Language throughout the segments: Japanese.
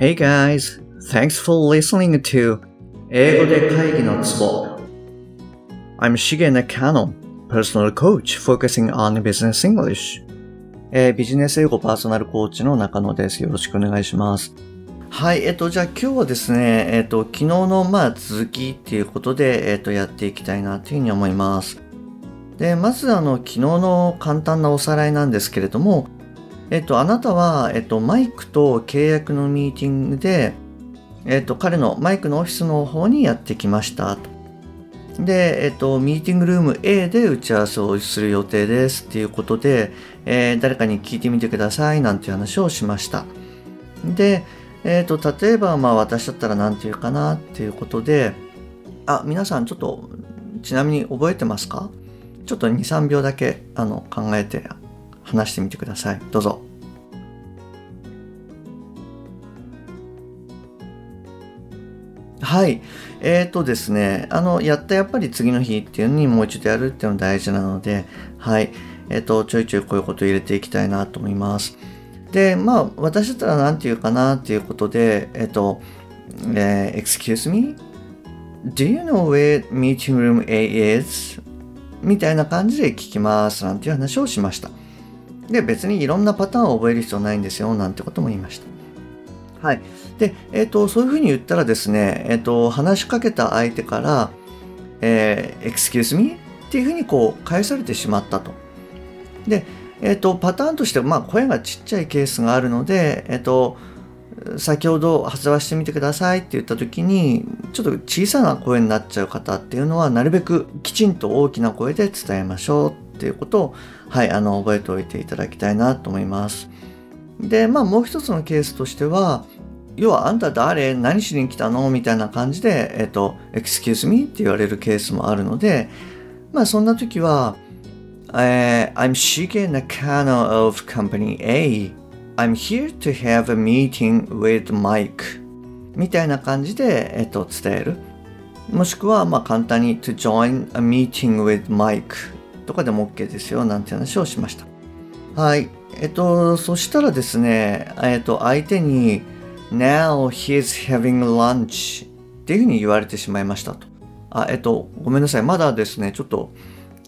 Hey guys, thanks for listening to 英語で会議のツボ I'm Shige Nakano, personal coach focusing on business English. えービジネス英語パーソナルコーチの中野です。よろしくお願いします。はい、えっと、じゃあ今日はですね、えっと、昨日のまあ続きっていうことで、えっと、やっていきたいなというふうに思います。で、まずあの、昨日の簡単なおさらいなんですけれども、えっと、あなたは、えっと、マイクと契約のミーティングで、えっと、彼のマイクのオフィスの方にやってきましたと。で、えっと、ミーティングルーム A で打ち合わせをする予定ですっていうことで、えー誰かに聞いてみてくださいなんていう話をしました。で、えっと、例えば、まあ、私だったら何て言うかなっていうことで、あ、皆さんちょっと、ちなみに覚えてますか？ちょっと2、3秒だけ、あの、考えて話してみてください。どうぞ。はい。えーとですね、あの、やったやっぱり次の日っていうのにもう一度やるっていうのが大事なので、はい。えっ、と、ちょいちょいこういうことを入れていきたいなと思います。で、まあ、私だったら何て言うかなっていうことで、えっ、と、え excuse me? Do you know where meeting room A is? みたいな感じで聞きますなんていう話をしました。で、別にいろんなパターンを覚える必要ないんですよなんてことも言いました。はい。で、えっ、と、そういうふうに言ったらですね、えっ、と、話しかけた相手から、えー excuse me? っていうふうにこう返されてしまったと。で、えっ、と、パターンとして、まあ、声がちっちゃいケースがあるので、えっ、と、先ほど発話してみてくださいって言った時に、ちょっと小さな声になっちゃう方っていうのは、なるべくきちんと大きな声で伝えましょうっていうことを、はい、あの、覚えておいていただきたいなと思います。で、まあ、もう一つのケースとしては、要は、あんた誰？何しに来たの？みたいな感じで、えっ、と、excuse me って言われるケースもあるので、まあ、そんな時は、えー I'm Shige Nakano of Company A. I'm here to have a meeting with Mike. みたいな感じで、えっと、伝える。もしくは、まあ、簡単に to join a meeting with Mike とかでも OK ですよ、なんて話をしました。はい。えっと、そしたらですね、えっと、相手に Now he's having lunch っていうふうに言われてしまいましたと。あ、えっと、ごめんなさい。まだですね、ちょっと、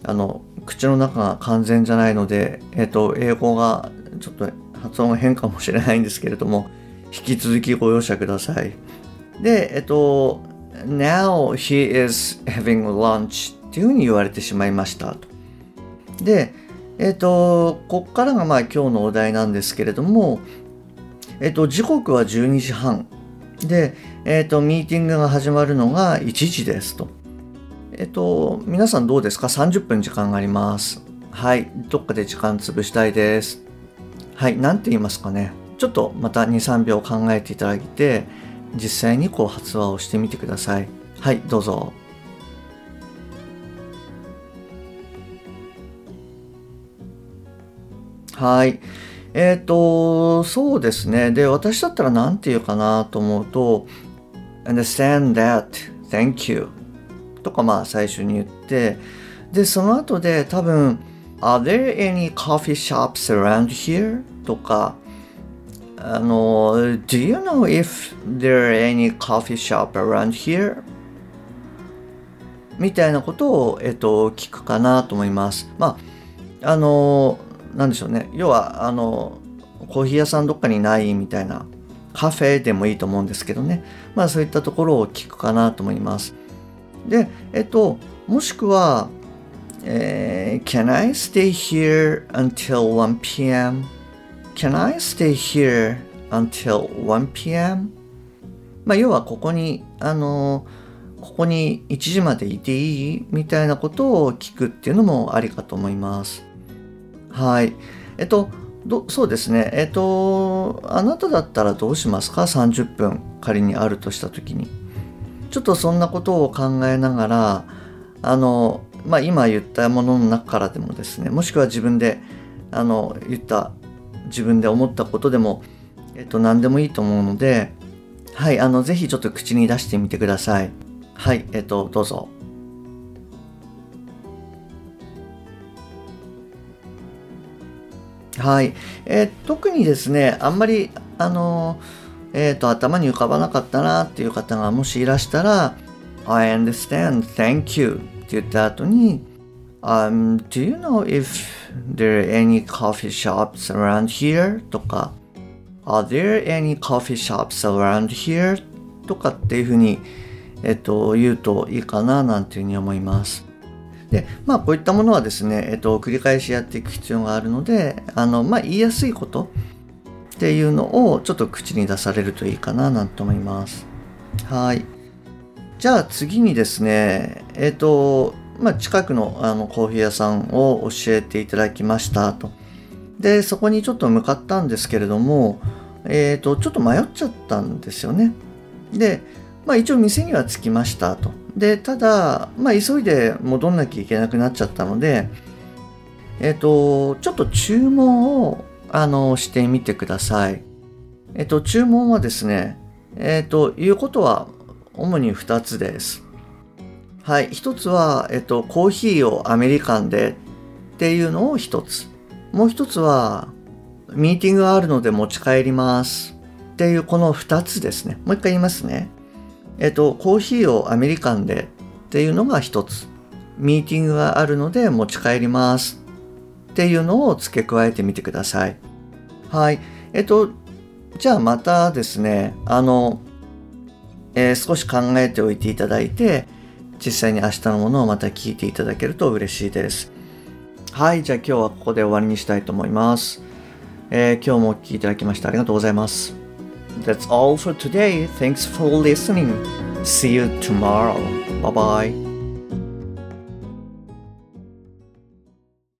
あの、口の中が完全じゃないので、えっと、英語がちょっと発音が変かもしれないんですけれども、引き続きご容赦ください。で、えっと、Now he is having lunch っていうふうに言われてしまいましたと。で、えっと、こっからがまあ今日のお題なんですけれども、えっと、時刻は12時半。で、えっと、ミーティングが始まるのが1時ですと。えっと、皆さんどうですか ?30 分時間があります。はい。どっかで時間潰したいです。はい。なんて言いますかね？ちょっとまた2、3秒考えていただいて、実際にこう発話をしてみてください。はい。どうぞ。はい。えっ、と、そうですね。で、私だったら何て言うかなと思うと、understand that, thank you とかまあ最初に言って、で、その後で多分、Are there any coffee shops around here? とか、あの、Do you know if there are any coffee shop around here? みたいなことを、えっと、聞くかなと思います。まあ、あの、なんでしょうね。要は、あの、コーヒー屋さんどっかにないみたいな、カフェでもいいと思うんですけどね。まあそういったところを聞くかなと思います。で、えっと、もしくは、えー Can I stay here until 1pm? Can I stay here until 1pm? まあ要はここに、あの、ここに1時までいていいみたいなことを聞くっていうのもありかと思います。はい。えっと、どそうですね。えっと、あなただったらどうしますか ?30 分仮にあるとしたときに。ちょっとそんなことを考えながら、あの、まあ、今言ったものの中からでもですね、もしくは自分で、あの、言った、自分で思ったことでも、えっと、何でもいいと思うので、はい、あの、ぜひちょっと口に出してみてください。はい、えっと、どうぞ。はい、えー特にですねあんまりあのえっ、と、頭に浮かばなかったなっていう方がもしいらしたら、I understand, thank you って言った後に、Um, do you know if there are any coffee shops around here? とか、Are there any coffee shops around here? とかっていうふうに、えっと、言うといいかななんていうふうに思います。で、まあこういったものはですね、えっと、繰り返しやっていく必要があるので、あの、まあ言いやすいことっていうのをちょっと口に出されるといいかななんて思います。はい。じゃあ次にですね、えっと、まあ、近くのあのコーヒー屋さんを教えていただきましたと。で、そこにちょっと向かったんですけれども、えっ、と、ちょっと迷っちゃったんですよね。で、まあ一応店には着きましたと。で、ただ、まあ急いで戻んなきゃいけなくなっちゃったので、えっ、と、ちょっと注文を、あの、してみてください。えっ、と、注文はですね、えっ、と、いうことは主に2つです。はい。一つは、えっと、コーヒーをアメリカンでっていうのを一つ。もう一つは、ミーティングがあるので持ち帰りますっていうこの二つですね。もう一回言いますね。えっと、コーヒーをアメリカンでっていうのが一つ。ミーティングがあるので持ち帰りますっていうのを付け加えてみてください。はい。えっと、じゃあまたですね、あの、えー、少し考えておいていただいて、実際に明日のものをまた聞いていただけると嬉しいです。はい、じゃあ今日はここで終わりにしたいと思います。えー、今日もお聴きいただきましてありがとうございます。That's all for today. Thanks for listening. See you tomorrow. Bye bye.